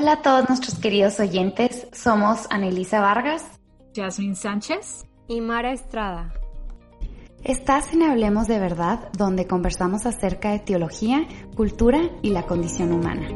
Hola a todos nuestros queridos oyentes, somos Anelisa Vargas, Jasmine Sánchez y Mara Estrada. Estás en Hablemos de Verdad, donde conversamos acerca de teología, cultura y la condición humana.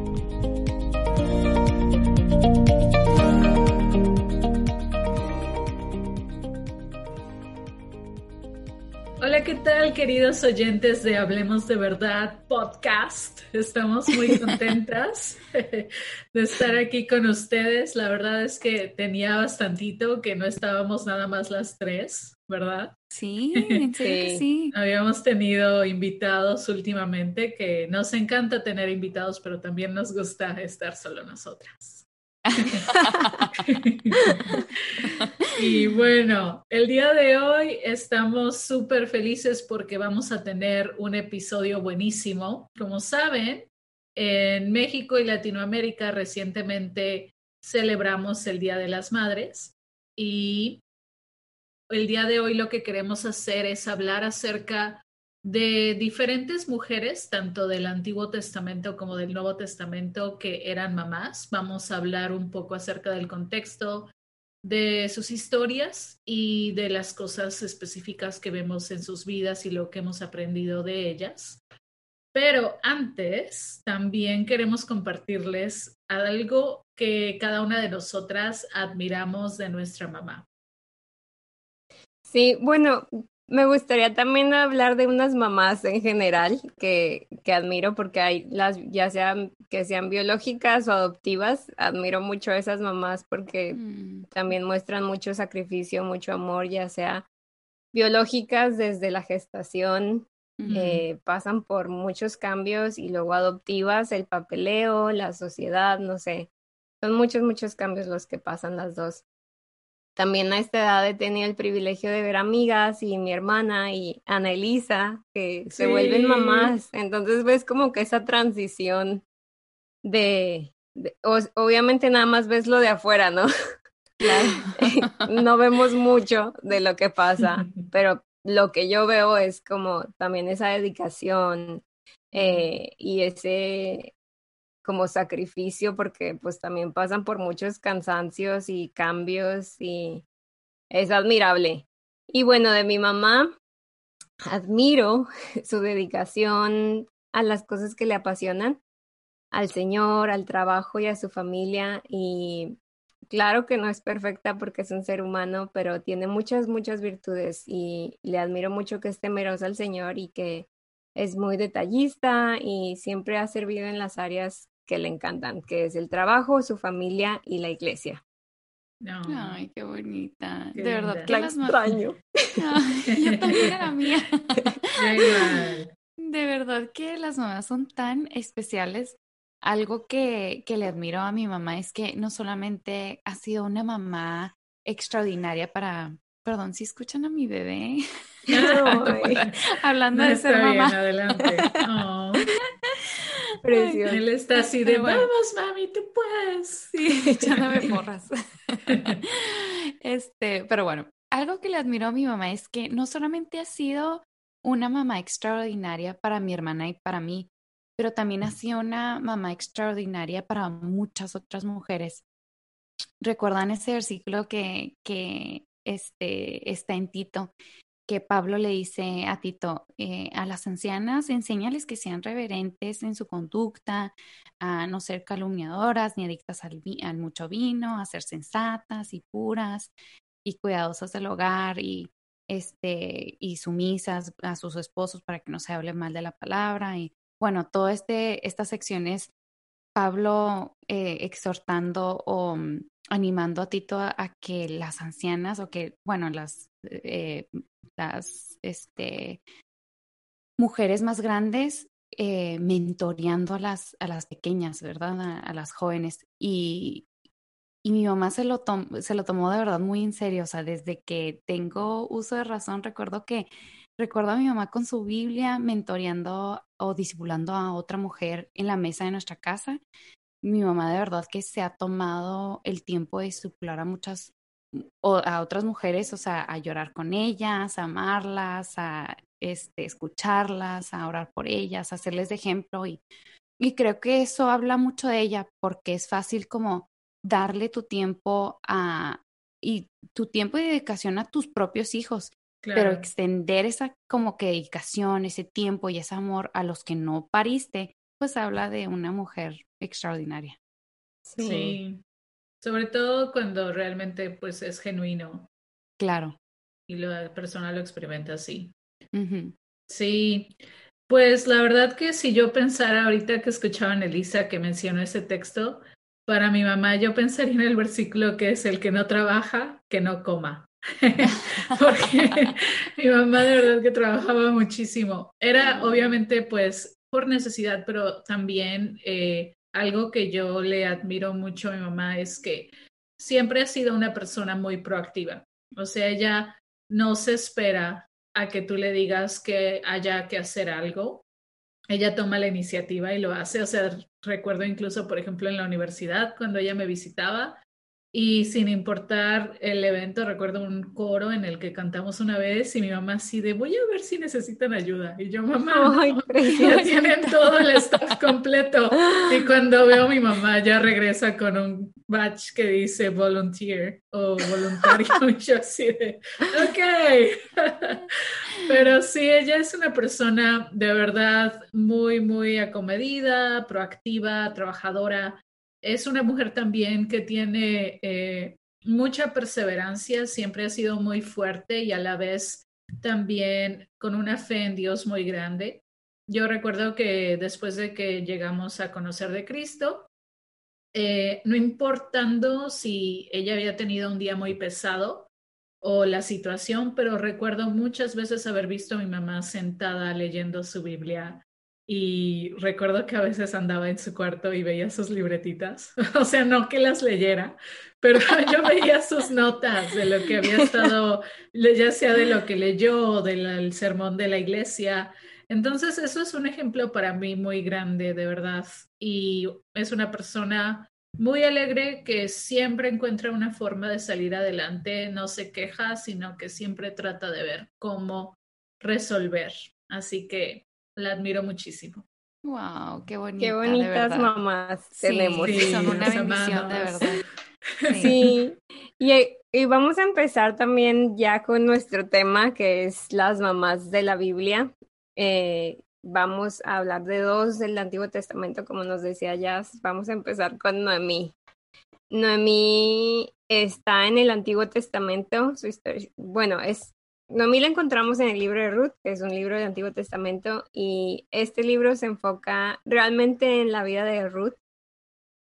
Hola, ¿qué tal queridos oyentes de Hablemos de Verdad podcast? Estamos muy contentas de estar aquí con ustedes. La verdad es que tenía bastantito que no estábamos nada más las tres, ¿verdad? Sí, en serio que sí. Habíamos tenido invitados últimamente que nos encanta tener invitados, pero también nos gusta estar solo nosotras. y bueno, el día de hoy estamos súper felices porque vamos a tener un episodio buenísimo. Como saben, en México y Latinoamérica recientemente celebramos el Día de las Madres y el día de hoy lo que queremos hacer es hablar acerca de diferentes mujeres, tanto del Antiguo Testamento como del Nuevo Testamento, que eran mamás. Vamos a hablar un poco acerca del contexto de sus historias y de las cosas específicas que vemos en sus vidas y lo que hemos aprendido de ellas. Pero antes, también queremos compartirles algo que cada una de nosotras admiramos de nuestra mamá. Sí, bueno, me gustaría también hablar de unas mamás en general que, que admiro porque hay las, ya sean que sean biológicas o adoptivas, admiro mucho a esas mamás porque mm. también muestran mucho sacrificio, mucho amor, ya sea biológicas desde la gestación, eh, pasan por muchos cambios y luego adoptivas, el papeleo, la sociedad, no sé, son muchos, muchos cambios los que pasan las dos también a esta edad he tenido el privilegio de ver amigas y mi hermana y Ana Elisa que se vuelven mamás. Entonces ves como que esa transición de, obviamente nada más ves lo de afuera, ¿no? no vemos mucho de lo que pasa, pero lo que yo veo es como también esa dedicación eh, y ese como sacrificio porque pues también pasan por muchos cansancios y cambios y es admirable. Y bueno, de mi mamá, admiro su dedicación a las cosas que le apasionan, al Señor, al trabajo y a su familia. Y claro que no es perfecta porque es un ser humano, pero tiene muchas, muchas virtudes y le admiro mucho que es temerosa al Señor y que es muy detallista y siempre ha servido en las áreas que le encantan, que es el trabajo, su familia y la iglesia. Ay, qué bonita. de verdad, la extraño. yo también era mía. de verdad que las mamás son tan especiales. Algo que, que le admiro a mi mamá es que no solamente ha sido una mamá extraordinaria para, perdón, si escuchan a mi bebé. Hablando de ser mamá. adelante. Él está así de, vamos, mami, tú puedes. Sí, echándome porras. este, pero bueno, algo que le admiro a mi mamá es que no solamente ha sido una mamá extraordinaria para mi hermana y para mí, pero también ha sido una mamá extraordinaria para muchas otras mujeres. ¿Recuerdan ese versículo que, que este, está en Tito, que Pablo le dice a Tito, eh, a las ancianas, enséñales que sean reverentes en su conducta, a no ser calumniadoras ni adictas al, mucho vino, a ser sensatas y puras y cuidadosas del hogar y, este, y sumisas a sus esposos para que no se hable mal de la palabra. Y bueno, todas este, estas secciones, Pablo eh, exhortando mm, animando a Tito a, que las ancianas o que, bueno, las, eh, las este, mujeres más grandes eh, mentoreando a las, a las pequeñas, ¿verdad? A, las jóvenes. Y, y mi mamá se lo, se lo tomó de verdad muy en serio. O sea, desde que tengo uso de razón, recuerdo que recuerdo a mi mamá con su Biblia mentoreando o discipulando a otra mujer en la mesa de nuestra casa. Mi mamá de verdad que se ha tomado el tiempo de discipular a muchas o a otras mujeres, o sea, a llorar con ellas, a amarlas, a este, escucharlas, a orar por ellas, a hacerles de ejemplo y, y creo que eso habla mucho de ella porque es fácil como darle tu tiempo a y tu tiempo y dedicación a tus propios hijos, pero extender esa como que dedicación, ese tiempo y ese amor a los que no pariste, pues habla de una mujer extraordinaria. Sí. sí. Sobre todo cuando realmente pues es genuino. Claro. Y la persona lo experimenta así. Sí, pues la verdad que si yo pensara ahorita que escuchaban Elisa que mencionó ese texto, para mi mamá yo pensaría en el versículo que es el que no trabaja, que no coma. Porque mi mamá de verdad que trabajaba muchísimo. Era obviamente pues por necesidad, pero también eh, algo que yo le admiro mucho a mi mamá es que siempre ha sido una persona muy proactiva. O sea, ella no se espera a que tú le digas que haya que hacer algo. Ella toma la iniciativa y lo hace. O sea, recuerdo incluso, por ejemplo, en la universidad, cuando ella me visitaba, y sin importar el evento, recuerdo un coro en el que cantamos una vez y mi mamá así de, voy a ver si necesitan ayuda. Y yo, mamá, Ay, tienen todo el staff completo. Y cuando veo a mi mamá, ya regresa con un badge que dice volunteer o voluntario. y yo así de, ok. Pero sí, ella es una persona de verdad muy, muy acomedida, proactiva, trabajadora es una mujer también que tiene eh, mucha perseverancia, siempre ha sido muy fuerte y a la vez también con una fe en Dios muy grande. Yo recuerdo que después de que llegamos a conocer de Cristo, eh, no importando si ella había tenido un día muy pesado o la situación, pero recuerdo muchas veces haber visto a mi mamá sentada leyendo su Biblia y recuerdo que a veces andaba en su cuarto y veía sus libretitas, o sea, no que las leyera, pero yo veía sus notas de lo que había estado, ya sea de lo que leyó del sermón de la iglesia. Entonces, eso es un ejemplo para mí muy grande, de verdad. Y es una persona muy alegre que siempre encuentra una forma de salir adelante, no se queja, sino que siempre trata de ver cómo resolver. Así que la admiro muchísimo. Wow, qué bonita. Qué bonitas mamás tenemos. Sí, son una bendición, de verdad. Sí, Y, y, vamos a empezar también ya con nuestro tema, que es las mamás de la Biblia. Eh, vamos a hablar de dos del Antiguo Testamento, como nos decía Jazz. Vamos a empezar con Noemí. Noemí está en el Antiguo Testamento, su historia, bueno, es Noemí la encontramos en el libro de Ruth, que es un libro del Antiguo Testamento, y este libro se enfoca realmente en la vida de Ruth,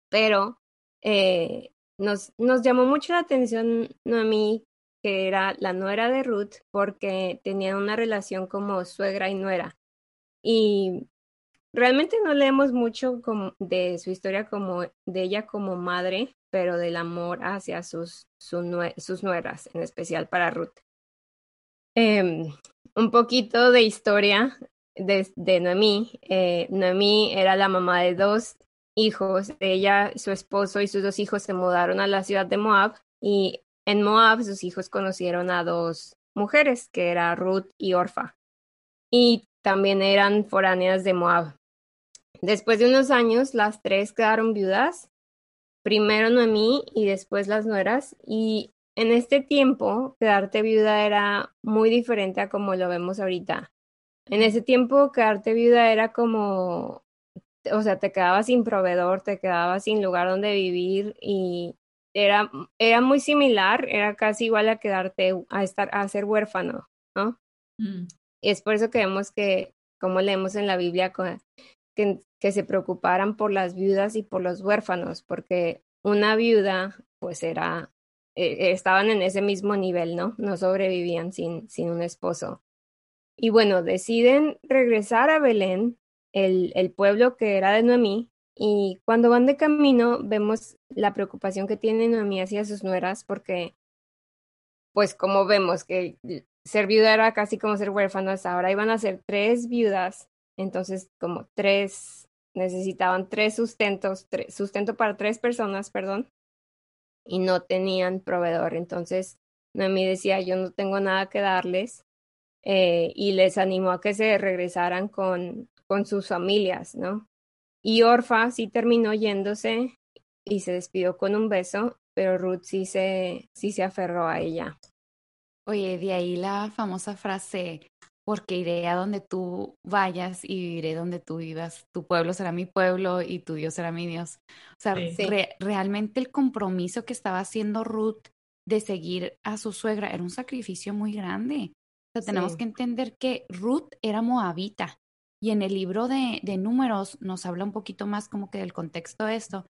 pero eh, nos, nos llamó mucho la atención Noemí, que era la nuera de Ruth, porque tenían una relación como suegra y nuera. Y realmente no leemos mucho de su historia como de ella como madre, pero del amor hacia sus, sus nueras, en especial para Ruth. Em, un poquito de historia de, de Noemí. Eh, Noemí era la mamá de dos hijos. Ella, su esposo y sus dos hijos se mudaron a la ciudad de Moab y en Moab sus hijos conocieron a dos mujeres, que era Ruth y Orfa. Y también eran foráneas de Moab. Después de unos años, las tres quedaron viudas, primero Noemí y después las nueras, y en este tiempo, quedarte viuda era muy diferente a como lo vemos ahorita. En ese tiempo, quedarte viuda era como, o sea, te quedabas sin proveedor, te quedabas sin lugar donde vivir y era, era muy similar, era casi igual a quedarte, a estar, a ser huérfano, ¿no? Mm. Y es por eso que vemos que, como leemos en la Biblia, que, que se preocuparan por las viudas y por los huérfanos, porque una viuda pues era, eh, estaban en ese mismo nivel, ¿no? No sobrevivían sin, sin un esposo. Y bueno, deciden regresar a Belén, el, el pueblo que era de Noemí, y cuando van de camino vemos la preocupación que tiene Noemí hacia sus nueras, porque pues como vemos que ser viuda era casi como ser huérfanas, ahora iban a ser tres viudas, entonces como tres, necesitaban tres sustentos, sustento para tres personas, perdón, y no tenían proveedor. Entonces Noemí decía, yo no tengo nada que darles, eh, y les animó a que se regresaran con, con sus familias, ¿no? Y Orfa sí terminó yéndose y se despidió con un beso, pero Ruth sí se, sí se aferró a ella. Oye, de ahí la famosa frase, porque iré a donde tú vayas y viviré donde tú vivas. Tu pueblo será mi pueblo y tu Dios será mi Dios. O sea, realmente el compromiso que estaba haciendo Ruth de seguir a su suegra era un sacrificio muy grande. O sea, tenemos que entender que Ruth era moabita y en el libro de, de, números nos habla un poquito más como que del contexto de esto.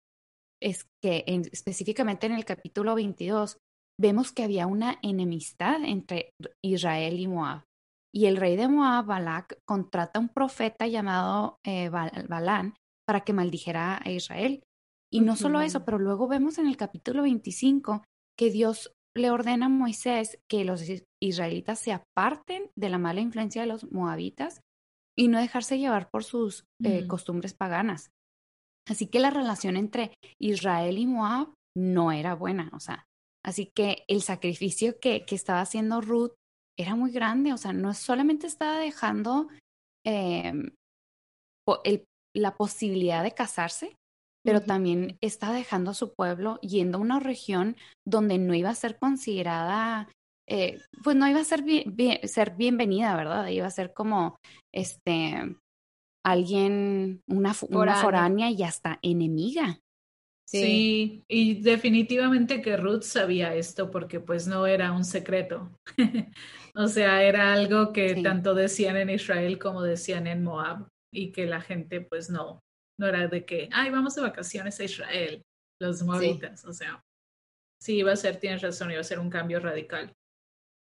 Es que específicamente en el capítulo 22 vemos que había una enemistad entre Israel y Moab. Y el rey de Moab, Balak, contrata a un profeta llamado eh, Balán para que maldijera a Israel. Y no solo eso, pero luego vemos en el capítulo 25 que Dios le ordena a Moisés que los israelitas se aparten de la mala influencia de los moabitas y no dejarse llevar por sus eh, mm. costumbres paganas. Así que la relación entre Israel y Moab no era buena, o sea, así que el sacrificio que, que estaba haciendo Ruth era muy grande, o sea, no solamente estaba dejando el, la posibilidad de casarse, pero también estaba dejando a su pueblo yendo a una región donde no iba a ser considerada eh, pues no iba a ser, ser bienvenida, ¿verdad? Iba a ser como este alguien, una, foránea. y hasta enemiga. Sí. y definitivamente que Ruth sabía esto porque pues no era un secreto. o sea, era algo que tanto decían en Israel como decían en Moab y que la gente pues no, no era de que, ay, vamos de vacaciones a Israel, los moabitas, o sea, sí iba a ser, tienes razón, iba a ser un cambio radical.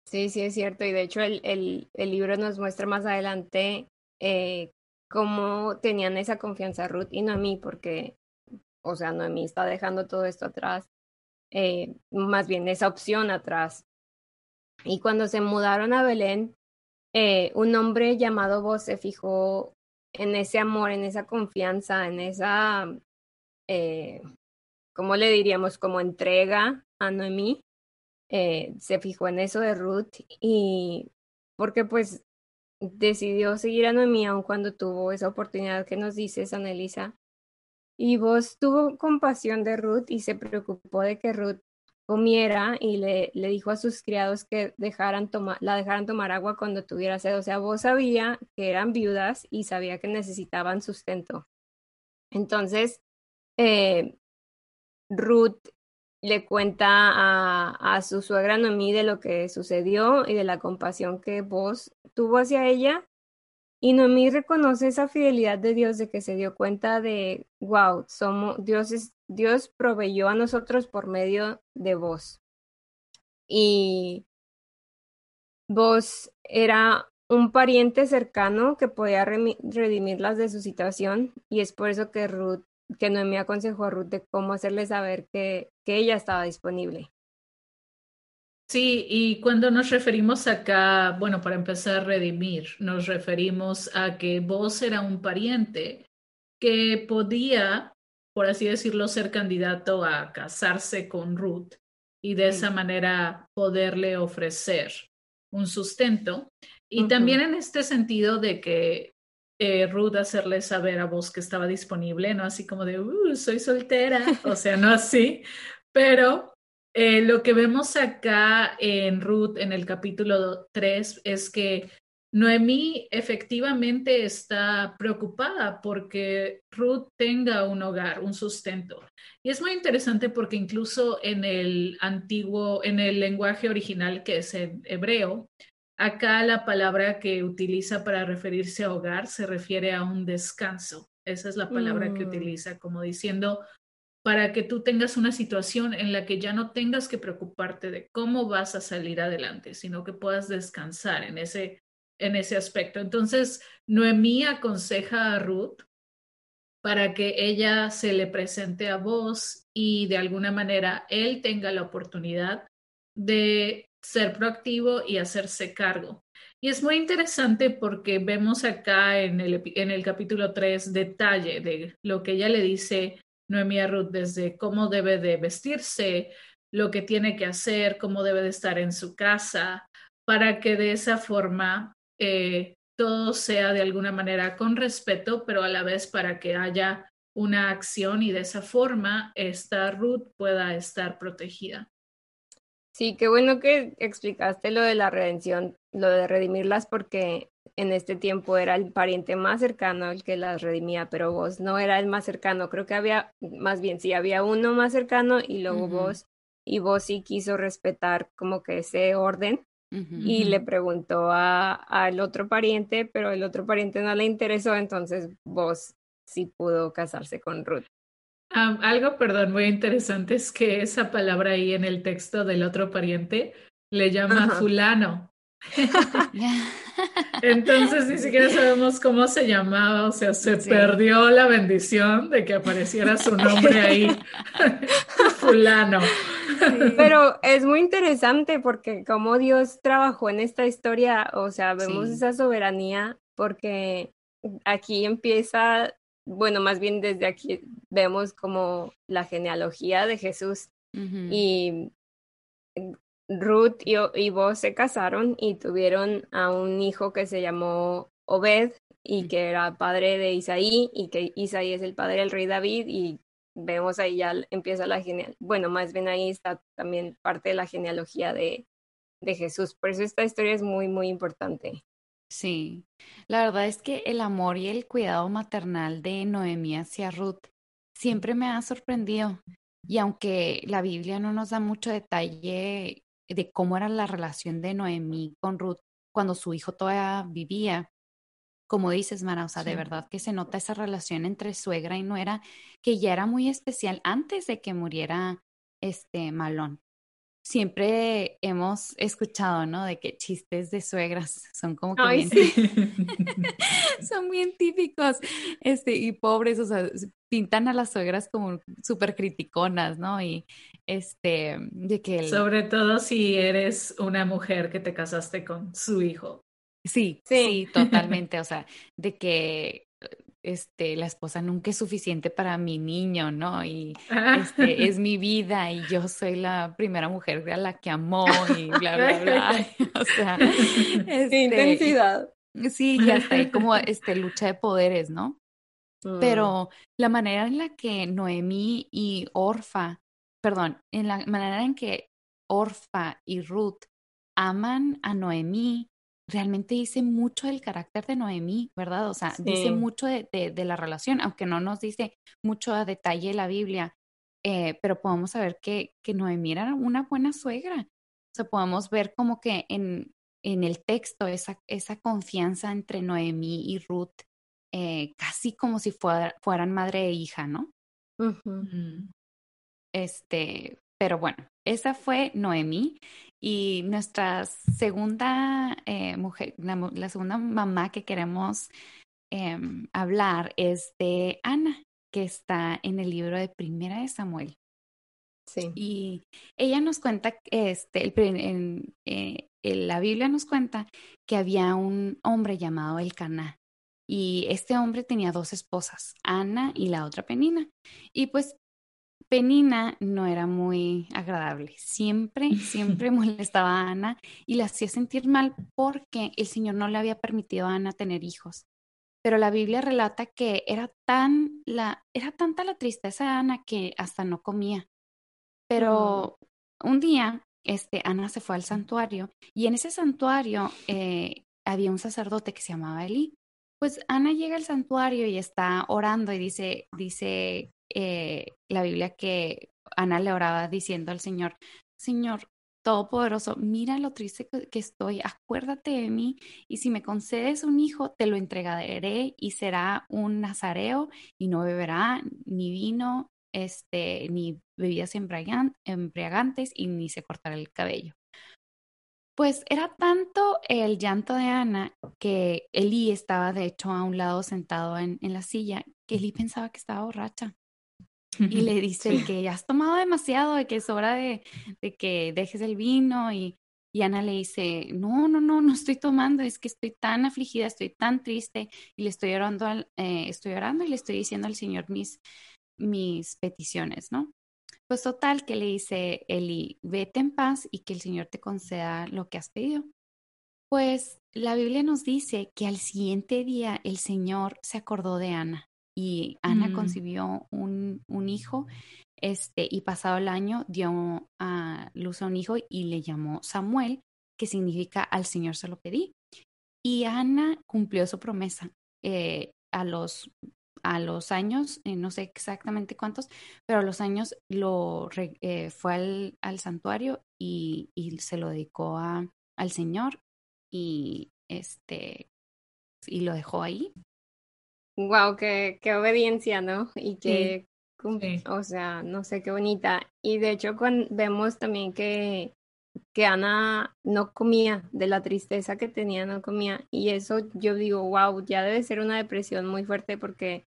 Sí, sí, es cierto. Y de hecho el, el, el libro nos muestra más adelante eh, cómo tenían esa confianza Ruth y Noemí, porque, o sea, Noemí está dejando todo esto atrás, eh, más bien esa opción atrás. Y cuando se mudaron a Belén, eh, un hombre llamado Vos se fijó en ese amor, en esa confianza, en esa, eh, ¿cómo le diríamos? Como entrega a Noemí se fijó en eso de Ruth y porque pues decidió seguir a Noemí aun cuando tuvo esa oportunidad que nos dices, Anelisa. Y vos tuvo compasión de Ruth y se preocupó de que Ruth comiera y le, le dijo a sus criados que dejaran tomar, la dejaran tomar agua cuando tuviera sed. O sea, vos sabía que eran viudas y sabía que necesitaban sustento. Entonces, eh, Ruth le cuenta a, a su suegra Noemí de lo que sucedió y de la compasión que vos tuvo hacia ella. Y Noemí reconoce esa fidelidad de Dios de que se dio cuenta de, wow, somos, Dios, es, Dios proveyó a nosotros por medio de vos. Y vos era un pariente cercano que podía redimirlas de su situación y es por eso que Ruth que Noemí aconsejó a Ruth de cómo hacerle saber que, que ella estaba disponible. Sí, y cuando nos referimos acá, bueno, para empezar a redimir, nos referimos a que vos era un pariente que podía, por así decirlo, ser candidato a casarse con Ruth y de esa manera poderle ofrecer un sustento. Y también en este sentido de que eh, Ruth hacerle saber a vos que estaba disponible, no así como de, uh, soy soltera, o sea, no así, pero eh, lo que vemos acá en Ruth en el capítulo 3 es que Noemí efectivamente está preocupada porque Ruth tenga un hogar, un sustento. Y es muy interesante porque incluso en el antiguo, en el lenguaje original que es en hebreo, Acá la palabra que utiliza para referirse a hogar se refiere a un descanso. Esa es la palabra que mm. utiliza, como diciendo, para que tú tengas una situación en la que ya no tengas que preocuparte de cómo vas a salir adelante, sino que puedas descansar en ese, en ese aspecto. Entonces, Noemí aconseja a Ruth para que ella se le presente a vos y de alguna manera él tenga la oportunidad de ser proactivo y hacerse cargo. Y es muy interesante porque vemos acá en el, en el capítulo 3 detalle de lo que ella le dice Noemí Ruth desde cómo debe de vestirse, lo que tiene que hacer, cómo debe de estar en su casa, para que de esa forma eh, todo sea de alguna manera con respeto, pero a la vez para que haya una acción y de esa forma esta Ruth pueda estar protegida. Sí, qué bueno que explicaste lo de la redención, lo de redimirlas, porque en este tiempo era el pariente más cercano el que las redimía, pero vos no era el más cercano. Creo que había, más bien, sí, había uno más cercano y luego vos, y vos sí quiso respetar como que ese orden y le preguntó al otro pariente, pero el otro pariente no le interesó, entonces vos sí pudo casarse con Ruth algo, perdón, muy interesante es que esa palabra ahí en el texto del otro pariente le llama fulano. Entonces ni siquiera sabemos cómo se llamaba, o sea, se perdió la bendición de que apareciera su nombre ahí, fulano. Pero es muy interesante porque como Dios trabajó en esta historia, o sea, vemos esa soberanía porque aquí empieza bueno, más bien desde aquí vemos como la genealogía de Jesús y Ruth y, y vos se casaron y tuvieron a un hijo que se llamó Obed y que era padre de Isaí y que Isaí es el padre del rey David y vemos ahí ya empieza la genealogía, bueno, más bien ahí está también parte de la genealogía de, de Jesús. Por eso esta historia es muy, muy importante. Sí, la verdad es que el amor y el cuidado maternal de Noemí hacia Ruth siempre me ha sorprendido. Y aunque la Biblia no nos da mucho detalle de cómo era la relación de Noemí con Ruth cuando su hijo todavía vivía, como dices, Mara, o sea, de verdad que se nota esa relación entre suegra y nuera que ya era muy especial antes de que muriera este Malón siempre hemos escuchado, ¿no? De que chistes de suegras son como que bien, son bien típicos, este, y pobres, o sea, pintan a las suegras como súper criticonas, ¿no? Y este, de que... Sobre todo si eres una mujer que te casaste con su hijo. Sí, sí, totalmente, o sea, de que este, la esposa nunca es suficiente para mi niño, ¿no? Y este, es mi vida y yo soy la primera mujer a la que amó y bla, bla, bla. o sea, este, intensidad. Sí, y hasta ahí como este, lucha de poderes, ¿no? Mm. Pero la manera en la que Noemí y Orfa, perdón, en la manera en que Orfa y Ruth aman a Noemí realmente dice mucho del carácter de Noemí, ¿verdad? O sea, dice mucho de, de, la relación, aunque no nos dice mucho a detalle la Biblia, eh, pero podemos saber que, que Noemí era una buena suegra. O sea, podemos ver como que en, en el texto esa, esa confianza entre Noemí y Ruth, eh, casi como si fueran madre e hija, ¿no? Este, pero bueno, esa fue Noemí. Y nuestra segunda eh, mujer, la, segunda mamá que queremos em, hablar es de Ana, que está en el libro de Primera de Samuel. Sí. Y ella nos cuenta, este, en, eh, la Biblia nos cuenta que había un hombre llamado Elcaná. Y este hombre tenía dos esposas, Ana y la otra Penina. Y pues Penina no era muy agradable. Siempre, siempre molestaba a Ana y la hacía sentir mal porque el Señor no le había permitido a Ana tener hijos. Pero la Biblia relata que era tan la era tanta la tristeza de Ana que hasta no comía. Pero mm. un día, este, Ana se fue al santuario y en ese santuario eh, había un sacerdote que se llamaba Eli. Pues Ana llega al santuario y está orando y dice, dice eh, la Biblia que Ana le oraba diciendo al Señor, Señor Todopoderoso, mira lo triste que estoy, acuérdate de mí y si me concedes un hijo, te lo entregaré y será un nazareo y no beberá ni vino este, ni bebidas embriagantes y ni se cortara el cabello. Pues era tanto el llanto de Ana que Eli estaba de hecho a un lado sentado en, la silla, que Eli pensaba que estaba borracha. Y le dice que ya has tomado demasiado, de que es hora de, que dejes el vino. Y, Ana le dice, no, no, no, no estoy tomando, es que estoy tan afligida, estoy tan triste y le estoy orando, eh, estoy orando y le estoy diciendo al Señor mis, mis peticiones, ¿no? Pues total que le dice Eli, vete en paz y que el Señor te conceda lo que has pedido. Pues la Biblia nos dice que al siguiente día el Señor se acordó de Ana y Ana mm. concibió un, un, hijo este, y pasado el año dio a luz a un hijo y le llamó Samuel, que significa al Señor se lo pedí. Y Ana cumplió su promesa. Eh, a los a los años, eh, no sé exactamente cuántos, pero a los años lo eh, fue al, santuario y, se lo dedicó a, al Señor y este y lo dejó ahí. Wow, qué, qué obediencia, ¿no? Y que, o sea, no sé, qué bonita. Y de hecho, cuando vemos también que que Ana no comía, de la tristeza que tenía, no comía. Y eso yo digo, wow, ya debe ser una depresión muy fuerte porque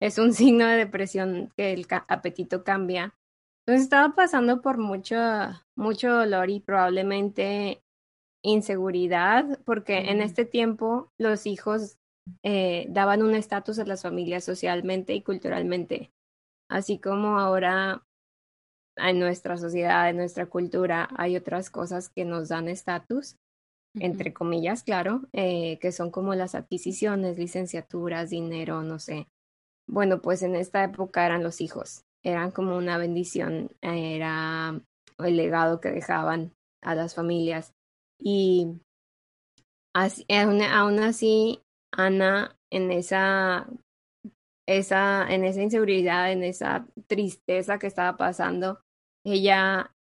es un signo de depresión que el apetito cambia. Entonces estaba pasando por mucho, mucho dolor y probablemente inseguridad, porque en este tiempo los hijos eh, daban un estatus a las familias socialmente y culturalmente, así como ahora en nuestra sociedad, en nuestra cultura, hay otras cosas que nos dan estatus, entre comillas, claro, eh, que son como las adquisiciones, licenciaturas, dinero, no sé, bueno, pues en esta época eran los hijos, eran como una bendición, era el legado que dejaban a las familias. Y así, aún, así, Ana, en esa, esa, en esa inseguridad, en esa tristeza que estaba pasando, ella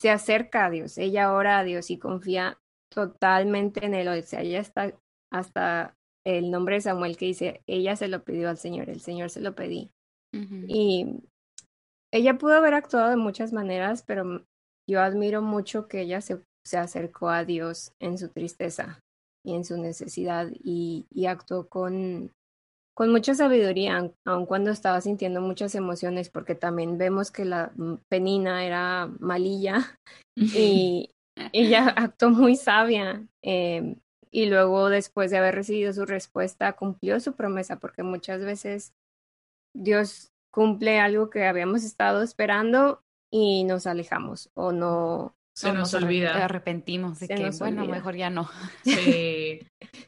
se acerca a Dios, ella ora a Dios y confía totalmente en él. O sea, ella está hasta el nombre de Samuel que dice, ella se lo pidió al Señor, el Señor se lo pedí. Y ella pudo haber actuado de muchas maneras, pero yo admiro mucho que ella se, se acercó a Dios en su tristeza y en su necesidad y, y actuó con, con mucha sabiduría, aun cuando estaba sintiendo muchas emociones, porque también vemos que la penina era malilla y ella actuó muy sabia. Eh, y luego después de haber recibido su respuesta cumplió su promesa, porque muchas veces Dios cumple algo que habíamos estado esperando y nos alejamos o no. Se nos, olvida. arrepentimos de que, bueno, mejor ya no. Sí.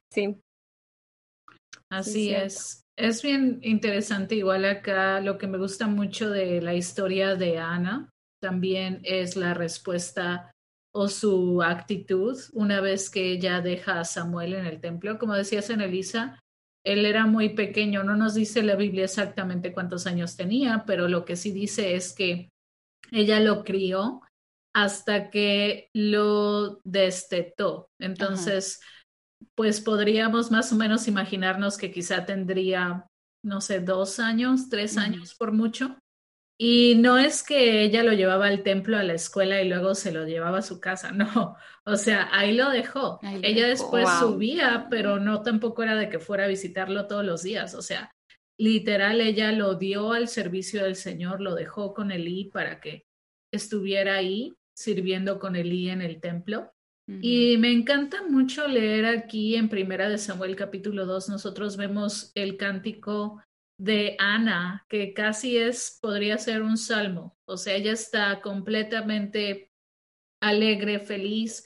sí. Así es. Es bien interesante, igual acá lo que me gusta mucho de la historia de Ana también es la respuesta o su actitud una vez que ella deja a Samuel en el templo. Como decías en Elisa, él era muy pequeño, no nos dice la Biblia exactamente cuántos años tenía, pero lo que sí dice es que ella lo crió hasta que lo destetó. Entonces, pues podríamos más o menos imaginarnos que quizá tendría, no sé, dos años, tres años por mucho. Y no es que ella lo llevaba al templo, a la escuela y luego se lo llevaba a su casa, no. O sea, ahí lo dejó. ella después subía, pero no tampoco era de que fuera a visitarlo todos los días. O sea, literal, ella lo dio al servicio del Señor, lo dejó con Elí para que estuviera ahí sirviendo con Elí en el templo. Y me encanta mucho leer aquí en Primera de Samuel capítulo 2, nosotros vemos el cántico de Ana, que casi es, podría ser un salmo. O sea, ella está completamente alegre, feliz,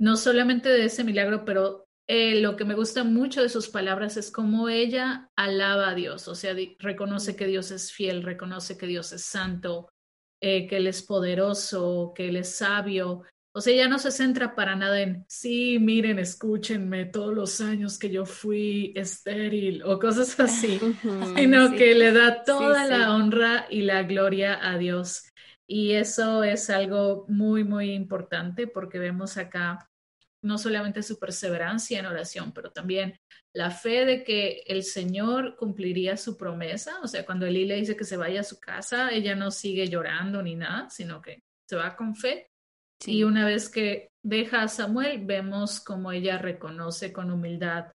no solamente de ese milagro, pero eh, lo que me gusta mucho de sus palabras es cómo ella alaba a Dios, o sea, reconoce que Dios es fiel, reconoce que Dios es santo, eh, que Él es poderoso, que Él es sabio, o sea, ya no se centra para nada en, sí, miren, escúchenme todos los años que yo fui estéril o cosas así, sino que le da toda la honra y la gloria a Dios. Y eso es algo muy, muy importante porque vemos acá no solamente su perseverancia en oración, pero también la fe de que el Señor cumpliría su promesa. O sea, cuando Elí le dice que se vaya a su casa, ella no sigue llorando ni nada, sino que se va con fe. Y una vez que deja a Samuel, vemos como ella reconoce con humildad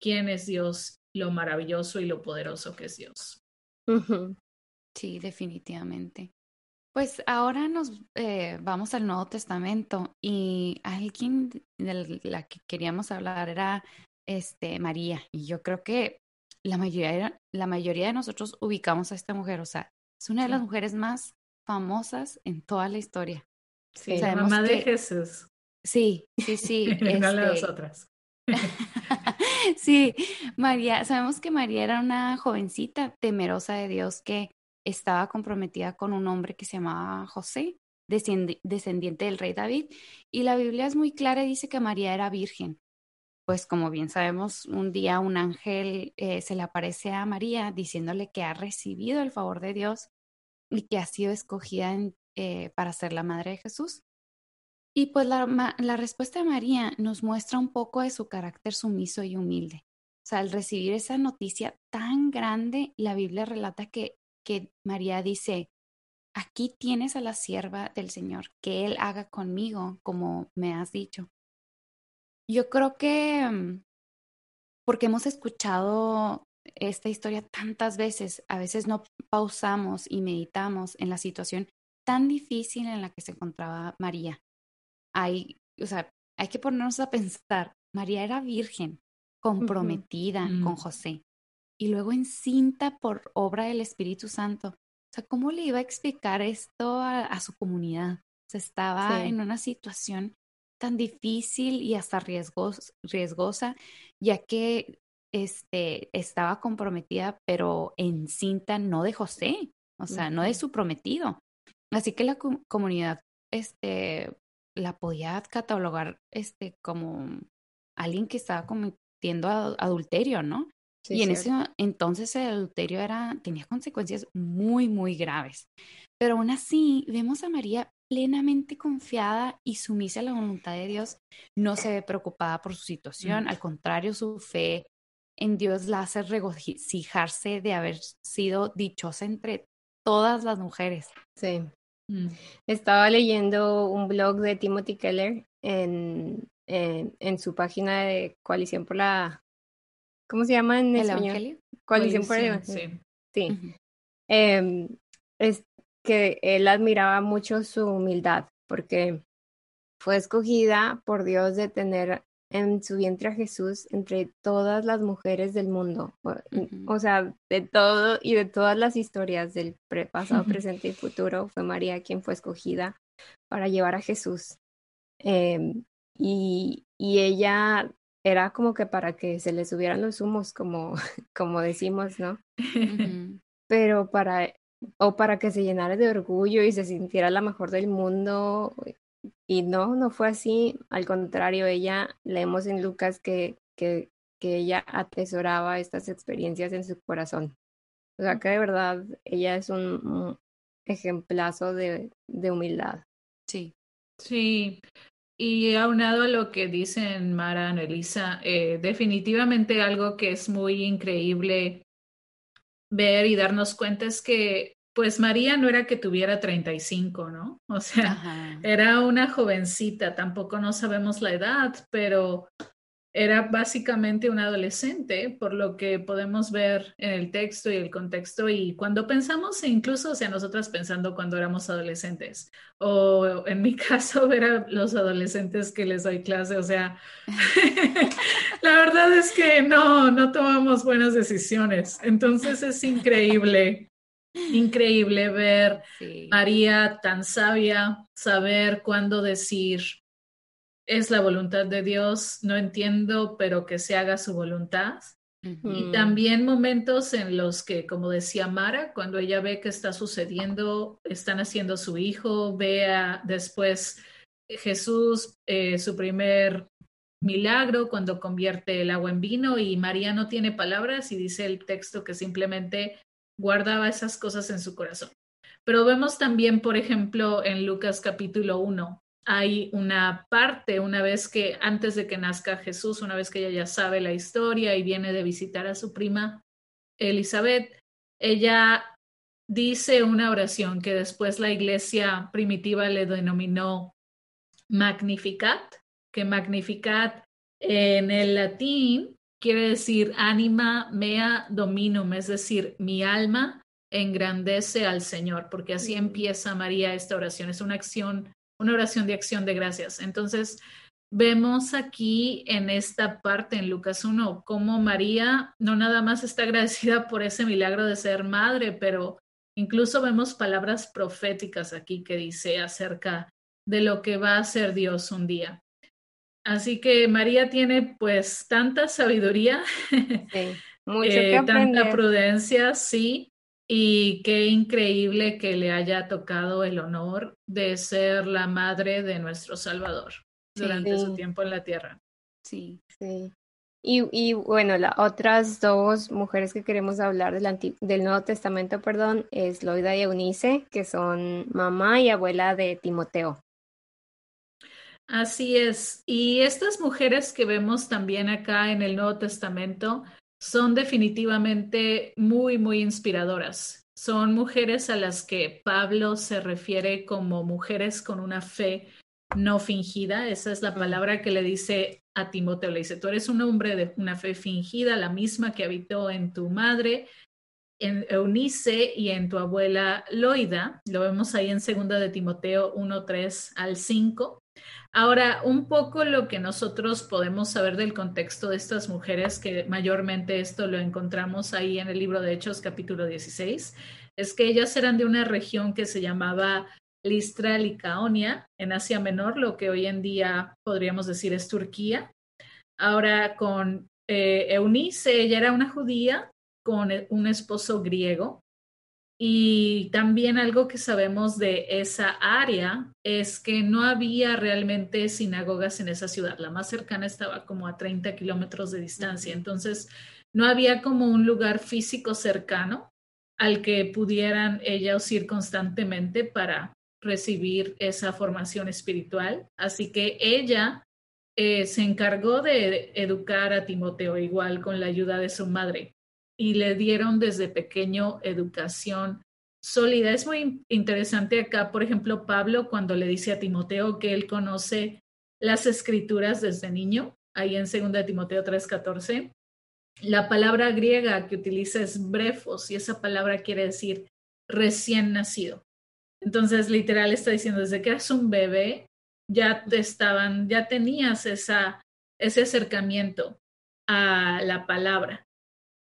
quién es Dios, lo maravilloso y lo poderoso que es Dios. Sí, definitivamente. Pues ahora nos eh, vamos al Nuevo Testamento y alguien de la que queríamos hablar era este, María. Y yo creo que la mayoría, la mayoría de nosotros ubicamos a esta mujer, o sea, es una de las mujeres más famosas en toda la historia. Sí, la mamá de Jesús. Sí, sí, sí. no las este otras. sí, María, sabemos que María era una jovencita temerosa de Dios que estaba comprometida con un hombre que se llamaba José, descendiente del rey David, y la Biblia es muy clara y dice que María era virgen. Pues como bien sabemos, un día un ángel eh, se le aparece a María diciéndole que ha recibido el favor de Dios y que ha sido escogida eh, para ser la madre de Jesús. Y pues la, la respuesta de María nos muestra un poco de su carácter sumiso y humilde. O sea, al recibir esa noticia tan grande, la Biblia relata que que María dice, aquí tienes a la sierva del Señor, que Él haga conmigo como me has dicho. Yo creo que mm, porque hemos escuchado esta historia tantas veces, a veces no pausamos y meditamos en la situación tan difícil en la que se encontraba María. Hay, o sea, hay que ponernos a pensar, María era virgen, comprometida con mm. José y luego encinta por obra del Espíritu Santo. O sea, ¿cómo le iba a explicar esto a, su comunidad? O sea, estaba en una situación tan difícil y hasta riesgosa, ya que este, estaba comprometida, pero encinta no de José, o sea, no de su prometido. Así que la comunidad este, la podía catalogar este, como alguien que estaba cometiendo adulterio, ¿no? Y en ese entonces el adulterio era, tenía consecuencias muy, muy graves. Pero aún así, vemos a María plenamente confiada y sumisa a la voluntad de Dios. No se ve preocupada por su situación, mm. al contrario, su fe en Dios la hace regocijarse de haber sido dichosa entre todas las mujeres. Sí. Mm. Estaba leyendo un blog de Timothy Keller en, en, en, su página de Coalición por la ¿Cómo se llama en ¿El español? Coalición por el Sí. sí. Em, es que él admiraba mucho su humildad porque fue escogida por Dios de tener en su vientre a Jesús entre todas las mujeres del mundo. O, sea, de todo y de todas las historias del pasado, presente y futuro, fue María quien fue escogida para llevar a Jesús. Em, y, y ella era como que para que se le subieran los humos, como, como decimos, ¿no? Pero para, o para que se llenara de orgullo y se sintiera la mejor del mundo. Y no, no fue así. Al contrario, ella, leemos en Lucas que, que, que ella atesoraba estas experiencias en su corazón. O sea que de verdad ella es un, un ejemplazo de, de humildad. Sí. Sí, y aunado a lo que dicen Mara, Elisa, eh, definitivamente algo que es muy increíble ver y darnos cuenta es que, pues María no era que tuviera 35, ¿no? O sea, era una jovencita, tampoco no sabemos la edad, pero era básicamente un adolescente, por lo que podemos ver en el texto y el contexto. Y cuando pensamos, incluso, o sea, nosotras pensando cuando éramos adolescentes, o en mi caso, ver a los adolescentes que les doy clase, o sea, la verdad es que no, no tomamos buenas decisiones. Entonces es increíble, increíble ver María tan sabia, saber cuándo decir es la voluntad de Dios, no entiendo, pero que se haga su voluntad. Y también momentos en los que, como decía Mara, cuando ella ve que está sucediendo, están haciendo su hijo, vea después Jesús, eh, su primer milagro cuando convierte el agua en vino y María no tiene palabras y dice el texto que simplemente guardaba esas cosas en su corazón. Pero vemos también, por ejemplo, en Lucas capítulo 1, hay una parte, una vez que antes de que nazca Jesús, una vez que ella ya sabe la historia y viene de visitar a su prima Elizabeth, ella dice una oración que después la iglesia primitiva le denominó Magnificat, que Magnificat en el latín quiere decir anima mea dominum, es decir, mi alma engrandece al Señor, porque así empieza María esta oración, es una acción, una oración de acción de gracias. Entonces, vemos aquí en esta parte, en Lucas 1, cómo María no nada más está agradecida por ese milagro de ser madre, pero incluso vemos palabras proféticas aquí que dice acerca de lo que va a ser Dios un día. Así que María tiene pues tanta sabiduría, eh, tanta prudencia, sí, y qué increíble que le haya tocado el honor de ser la madre de nuestro Salvador durante su tiempo en la tierra. Sí, sí. Y, bueno, las otras dos mujeres que queremos hablar del, del Nuevo Testamento, perdón, es Loida y Eunice, que son mamá y abuela de Timoteo. Así es. Y estas mujeres que vemos también acá en el Nuevo Testamento son definitivamente muy, muy inspiradoras. Son mujeres a las que Pablo se refiere como mujeres con una fe no fingida. Esa es la palabra que le dice a Timoteo. Le dice, tú eres un hombre de una fe fingida, la misma que habitó en tu madre, en Eunice y en tu abuela Loida. Lo vemos ahí en segunda de Timoteo 1, 3 al 5. Ahora, un poco lo que nosotros podemos saber del contexto de estas mujeres, que mayormente esto lo encontramos ahí en el libro de Hechos capítulo 16, es que ellas eran de una región que se llamaba Listra Licaonia, en Asia Menor, lo que hoy en día podríamos decir es Turquía. Ahora, con eh, Eunice, ella era una judía con un esposo griego y también algo que sabemos de esa área es que no había realmente sinagogas en esa ciudad. La más cercana estaba como a 30 kilómetros de distancia. Entonces, no había como un lugar físico cercano al que pudieran ellos ir constantemente para recibir esa formación espiritual. Así que ella eh, se encargó de educar a Timoteo igual con la ayuda de su madre y le dieron desde pequeño educación sólida. Es muy interesante acá, por ejemplo, Pablo cuando le dice a Timoteo que él conoce las escrituras desde niño, ahí en 2 Timoteo 3:14. La palabra griega que utiliza es brefos y esa palabra quiere decir recién nacido. Entonces, literal está diciendo, desde que eras un bebé, ya te estaban, ya tenías esa, ese acercamiento a la palabra.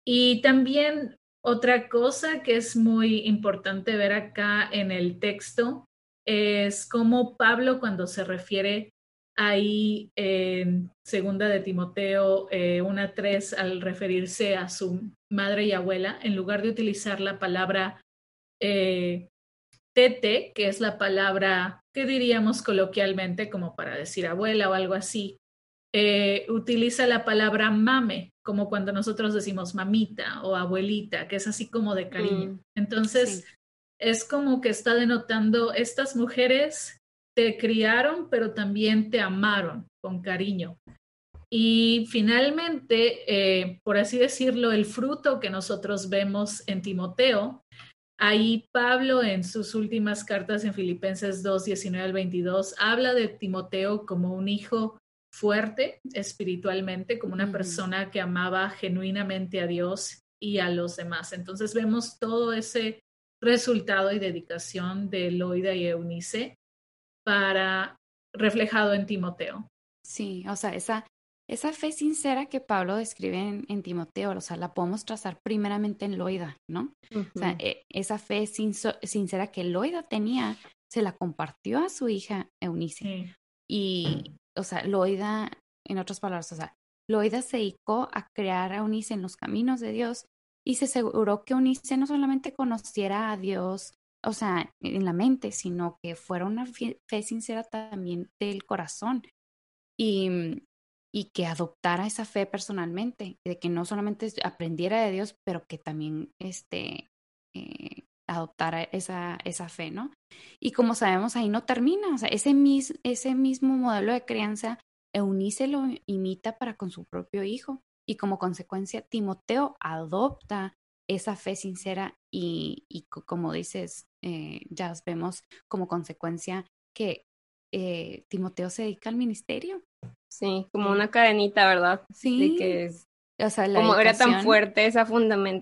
Y también otra cosa que es muy importante ver acá en el texto es cómo Pablo cuando se refiere ahí en segunda de Timoteo eh, 1.3 al referirse a su madre y abuela, en lugar de utilizar la palabra eh, tete, que es la palabra que diríamos coloquialmente como para decir abuela o algo así, eh, utiliza la palabra mame, como cuando nosotros decimos mamita o abuelita, que es así como de cariño. Mm, Entonces, es como que está denotando, estas mujeres te criaron, pero también te amaron con cariño. Y finalmente, eh, por así decirlo, el fruto que nosotros vemos en Timoteo, ahí Pablo en sus últimas cartas en Filipenses 2, 19 al 22, habla de Timoteo como un hijo fuerte espiritualmente, como una persona que amaba genuinamente a Dios y a los demás. Entonces vemos todo ese resultado y dedicación de Loida y Eunice para reflejado en Timoteo. Sí, o sea, esa, esa fe sincera que Pablo describe en, Timoteo, o sea, la podemos trazar primeramente en Loida, ¿no? O sea, e, esa fe sincera que Loida tenía, se la compartió a su hija Eunice. Y, o sea, Loida, en otras palabras, o sea, Loida se dedicó a crear a Eunice en los caminos de Dios y se aseguró que Eunice no solamente conociera a Dios, o sea, en la mente, sino que fuera una fe, sincera también del corazón y, y que adoptara esa fe personalmente, de que no solamente aprendiera de Dios, pero que también este, eh, adoptara esa, esa fe, ¿no? Y como sabemos, ahí no termina, o sea, ese, mis, ese mismo modelo de crianza, Eunice lo imita para con su propio hijo y como consecuencia, Timoteo adopta esa fe sincera y, y como dices, eh, ya vemos como consecuencia que eh, Timoteo se dedica al ministerio. Sí, como una cadenita, ¿verdad? Sí. que es, o sea, como era tan fuerte esa,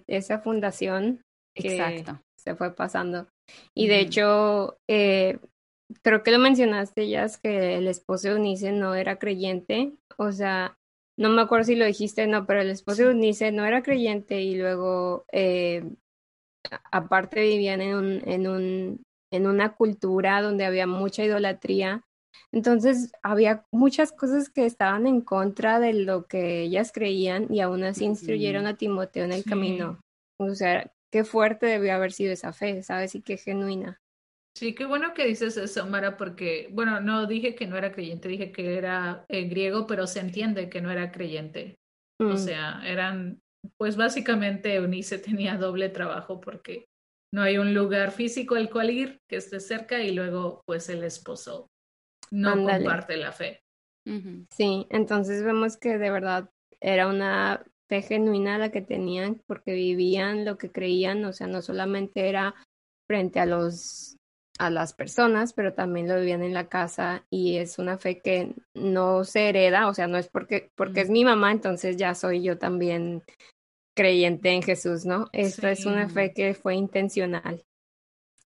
esa fundación que Exacto. Se fue pasando. Y de hecho, eh, creo que lo mencionaste ya, es que el esposo de Unice no era creyente, o sea, no me acuerdo si lo dijiste, no, pero el esposo de Unice no era creyente y luego, eh, aparte vivían en un, en un, en una cultura donde había mucha idolatría. Entonces había muchas cosas que estaban en contra de lo que ellas creían y aún así instruyeron a Timoteo en el camino. O sea, qué fuerte debió haber sido esa fe, ¿sabes? Y qué genuina. Sí, qué bueno que dices eso, Mara, porque, bueno, no dije que no era creyente, dije que era eh, griego, pero se entiende que no era creyente. O mm. sea, eran, pues básicamente Eunice tenía doble trabajo porque no hay un lugar físico al cual ir que esté cerca y luego, pues el esposo no comparte la fe. Sí, entonces vemos que de verdad era una fe genuina la que tenían porque vivían lo que creían, o sea, no solamente era frente a los a las personas, pero también lo vivían en la casa y es una fe que no se hereda, o sea, no es porque, porque es mi mamá, entonces ya soy yo también creyente en Jesús, ¿no? Esta es una fe que fue intencional.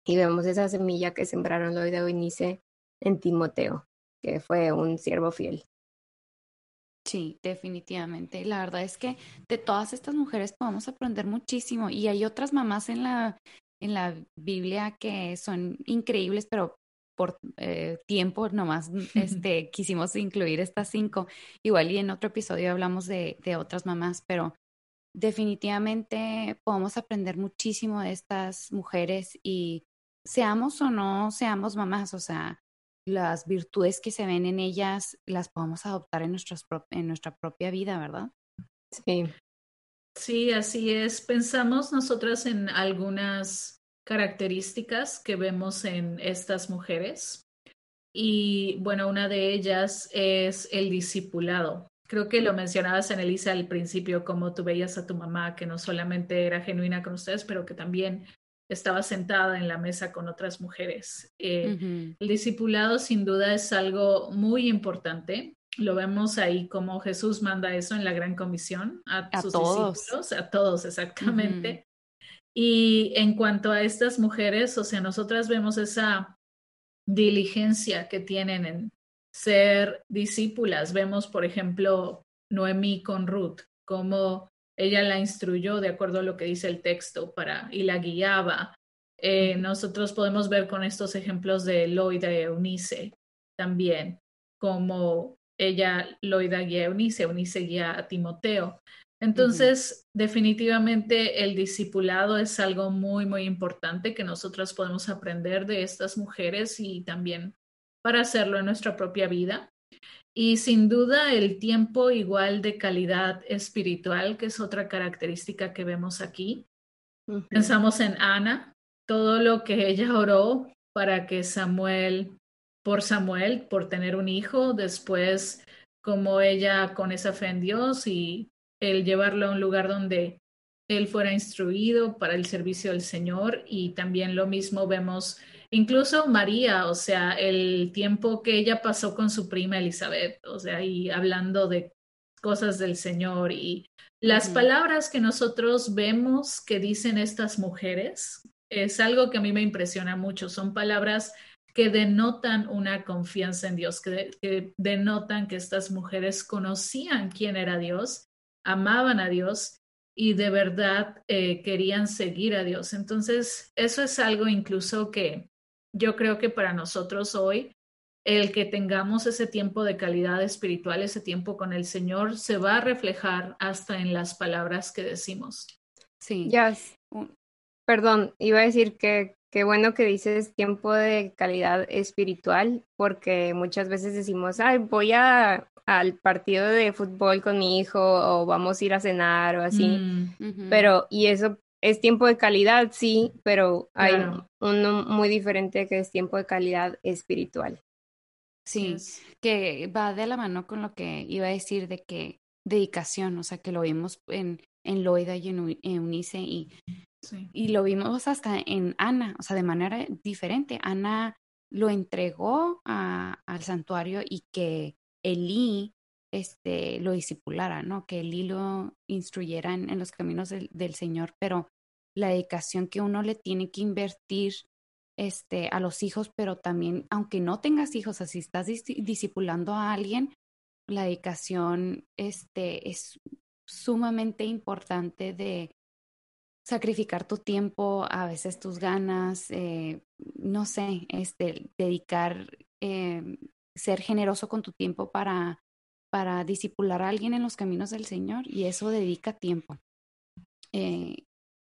Y vemos esa semilla que sembraron hoy de Eunice en Timoteo, que fue un siervo fiel. Sí, definitivamente. La verdad es que de todas estas mujeres podemos aprender muchísimo y hay otras mamás en la en la Biblia que son increíbles, pero por eh, tiempo nomás este, quisimos incluir estas cinco. Igual y en otro episodio hablamos de, de otras mamás, pero definitivamente podemos aprender muchísimo de estas mujeres y seamos o no seamos mamás, o sea, las virtudes que se ven en ellas las podemos adoptar en, nuestras en nuestra propia vida, ¿verdad? Sí. Sí, así es. Pensamos nosotras en algunas características que vemos en estas mujeres. Y bueno, una de ellas es el discipulado. Creo que lo mencionabas en Elisa al principio, como tú veías a tu mamá, que no solamente era genuina con ustedes, pero que también estaba sentada en la mesa con otras mujeres. Eh, el discipulado sin duda es algo muy importante lo vemos ahí como Jesús manda eso en la gran comisión a, sus discípulos, a todos exactamente. Y en cuanto a estas mujeres, o sea, nosotras vemos esa diligencia que tienen en ser discípulas. Vemos, por ejemplo, Noemí con Ruth, cómo ella la instruyó de acuerdo a lo que dice el texto para, y la guiaba. Eh, nosotros podemos ver con estos ejemplos de Loida y Eunice también, como ella, Loida guía a Eunice, Eunice guía a Timoteo. Entonces, definitivamente el discipulado es algo muy, muy importante que nosotros podemos aprender de estas mujeres y también para hacerlo en nuestra propia vida. Y sin duda el tiempo igual de calidad espiritual, que es otra característica que vemos aquí. Pensamos en Ana, todo lo que ella oró para que Samuel por Samuel, por tener un hijo, después como ella con esa fe en Dios y el llevarlo a un lugar donde él fuera instruido para el servicio del Señor y también lo mismo vemos incluso María, o sea, el tiempo que ella pasó con su prima Elizabeth, o sea, y hablando de cosas del Señor y las palabras que nosotros vemos que dicen estas mujeres es algo que a mí me impresiona mucho, son palabras que denotan una confianza en Dios, que, denotan que estas mujeres conocían quién era Dios, amaban a Dios y de verdad eh, querían seguir a Dios. Entonces, eso es algo incluso que yo creo que para nosotros hoy, el que tengamos ese tiempo de calidad espiritual, ese tiempo con el Señor, se va a reflejar hasta en las palabras que decimos. Sí. Ya. Perdón, iba a decir que Qué bueno que dices tiempo de calidad espiritual, porque muchas veces decimos, ay, voy a, al partido de fútbol con mi hijo o vamos a ir a cenar o así. Mm, pero, y eso es tiempo de calidad, sí, pero hay uno muy diferente que es tiempo de calidad espiritual. Sí, que va de la mano con lo que iba a decir de que dedicación, o sea, que lo vimos en, en Loida y en Eunice y, y lo vimos hasta en Ana, o sea, de manera diferente. Ana lo entregó al santuario y que Elí este, lo discipulara, ¿no? Que Elí lo instruyera en, los caminos del, Señor, pero la dedicación que uno le tiene que invertir este, a los hijos, pero también, aunque no tengas hijos, así estás discipulando a alguien, la dedicación este, es sumamente importante de sacrificar tu tiempo, a veces tus ganas, eh, no sé, este, dedicar, eh, ser generoso con tu tiempo para, para disipular a alguien en los caminos del Señor y eso dedica tiempo. Eh,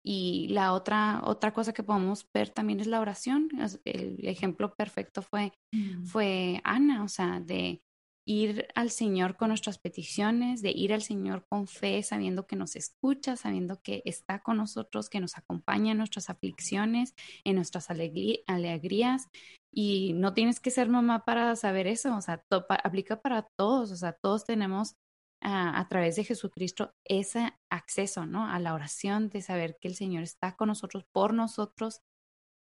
y la otra, otra cosa que podemos ver también es la oración. El ejemplo perfecto fue, mm. fue Ana, o sea, de ir al Señor con nuestras peticiones, de ir al Señor con fe, sabiendo que nos escucha, sabiendo que está con nosotros, que nos acompaña en nuestras aflicciones, en nuestras alegrías. Y no tienes que ser mamá para saber eso, o sea, aplica para todos, o sea, todos tenemos a través de Jesucristo ese acceso, ¿no? A la oración, de saber que el Señor está con nosotros, por nosotros.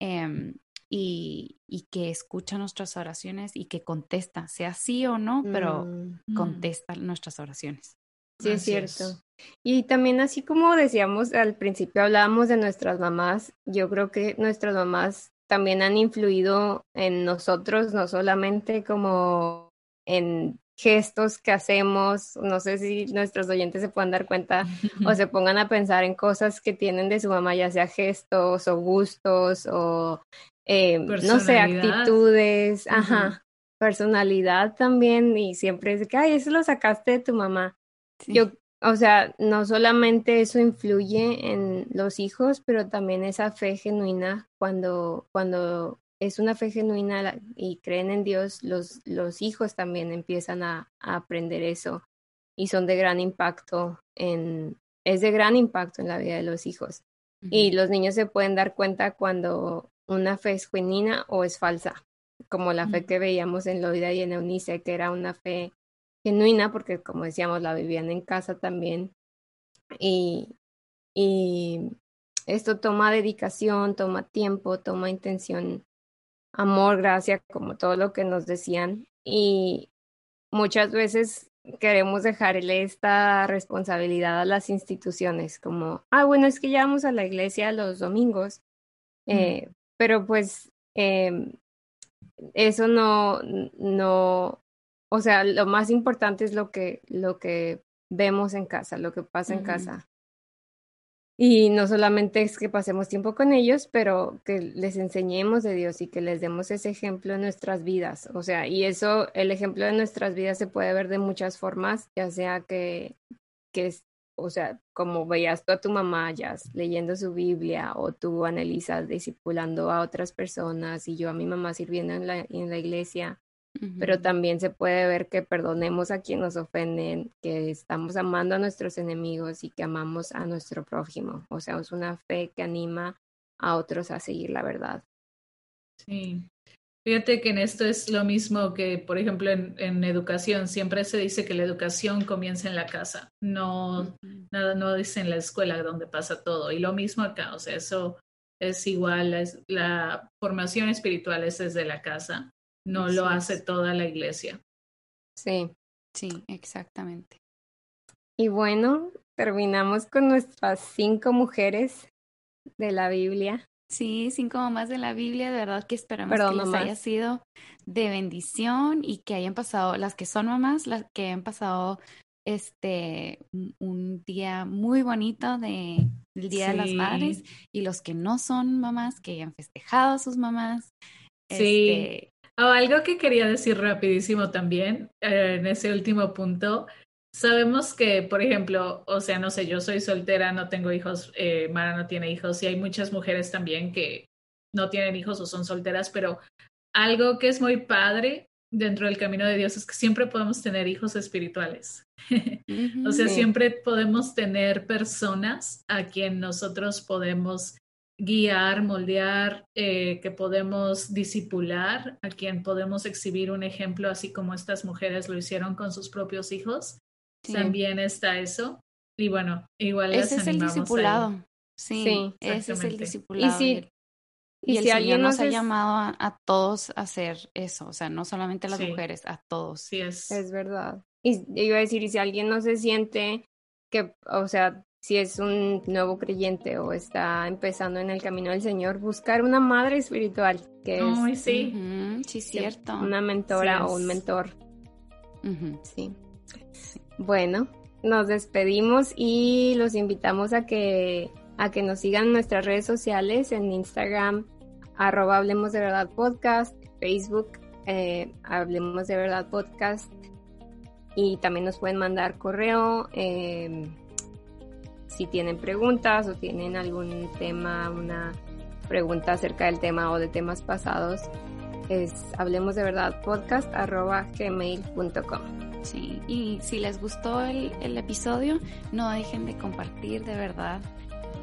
Em, y, que escucha nuestras oraciones y que contesta, sea sí o no, pero mm, mm. contesta nuestras oraciones. Sí, es cierto. Y también así como decíamos al principio, hablábamos de nuestras mamás, yo creo que nuestras mamás también han influido en nosotros, no solamente como en gestos que hacemos, no sé si nuestros oyentes se puedan dar cuenta o se pongan a pensar en cosas que tienen de su mamá, ya sea gestos o gustos o eh, no sé, actitudes, ajá, personalidad también, y siempre es que, ay, eso lo sacaste de tu mamá. Yo, o sea, no solamente eso influye en los hijos, pero también esa fe genuina, cuando, cuando es una fe genuina y creen en Dios, los, los hijos también empiezan a, aprender eso y son de gran impacto en, es de gran impacto en la vida de los hijos. Y los niños se pueden dar cuenta cuando una fe es genuina o es falsa, como la fe que veíamos en Loida y en Eunice, que era una fe genuina, porque como decíamos, la vivían en casa también. Y, y esto toma dedicación, toma tiempo, toma intención, amor, gracia, como todo lo que nos decían. Y muchas veces queremos dejarle esta responsabilidad a las instituciones, como, ah, bueno, es que ya vamos a la iglesia los domingos, eh, pero pues eh, eso no, no, o sea, lo más importante es lo que, lo que vemos en casa, lo que pasa en casa. Y no solamente es que pasemos tiempo con ellos, pero que les enseñemos de Dios y que les demos ese ejemplo en nuestras vidas. O sea, y eso, el ejemplo de nuestras vidas se puede ver de muchas formas, ya sea que, que o sea, como veías tú a tu mamá ya leyendo su Biblia o tú, analizas discipulando a otras personas y yo a mi mamá sirviendo en la, en la iglesia, pero también se puede ver que perdonemos a quien nos ofenden, que estamos amando a nuestros enemigos y que amamos a nuestro prójimo. O sea, es una fe que anima a otros a seguir la verdad. Sí, Fíjate que en esto es lo mismo que, por ejemplo, en, educación. Siempre se dice que la educación comienza en la casa. No, nada, no dice en la escuela donde pasa todo. Y lo mismo acá. O sea, eso es igual. Es, la formación espiritual es desde la casa. No lo hace toda la iglesia. Sí. Sí, exactamente. Y bueno, terminamos con nuestras cinco mujeres de la Biblia. Sí, cinco mamás de la Biblia, de verdad que esperamos que les haya sido de bendición y que hayan pasado, las que son mamás, las que hayan pasado este un día muy bonito de el Día de las Madres y los que no son mamás, que hayan festejado a sus mamás. Sí. Este algo que quería decir rapidísimo también eh, en ese último punto Sabemos que, por ejemplo, o sea, no sé, yo soy soltera, no tengo hijos, eh, Mara no tiene hijos y hay muchas mujeres también que no tienen hijos o son solteras, pero algo que es muy padre dentro del camino de Dios es que siempre podemos tener hijos espirituales. o sea, siempre podemos tener personas a quien nosotros podemos guiar, moldear, eh, que podemos disipular, a quien podemos exhibir un ejemplo, así como estas mujeres lo hicieron con sus propios hijos. También está eso. Y bueno, igual ese es el discipulado. Sí, ese es el discipulado. Y y, el si alguien nos ha llamado a, todos a hacer eso, o sea, no solamente a las mujeres, a todos. Sí, es. Es verdad. Y iba a decir, y si alguien no se siente que, o sea, si es un nuevo creyente o está empezando en el camino del Señor, buscar una madre espiritual, que es sí. sí, cierto. una mentora o un mentor. sí. Bueno, nos despedimos y los invitamos a que a que nos sigan en nuestras redes sociales en Instagram, arroba Hablemos de Verdad Podcast, Facebook, eh, Hablemos de Verdad Podcast y también nos pueden mandar correo em, si tienen preguntas o tienen algún tema, una pregunta acerca del tema o de temas pasados es hablemos de verdad podcast arroba gmail.com. Sí, y si les gustó el, el episodio, no dejen de compartir de verdad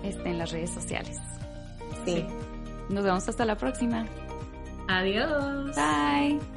este, en las redes sociales. Sí. Nos vemos hasta la próxima. Adiós. Bye.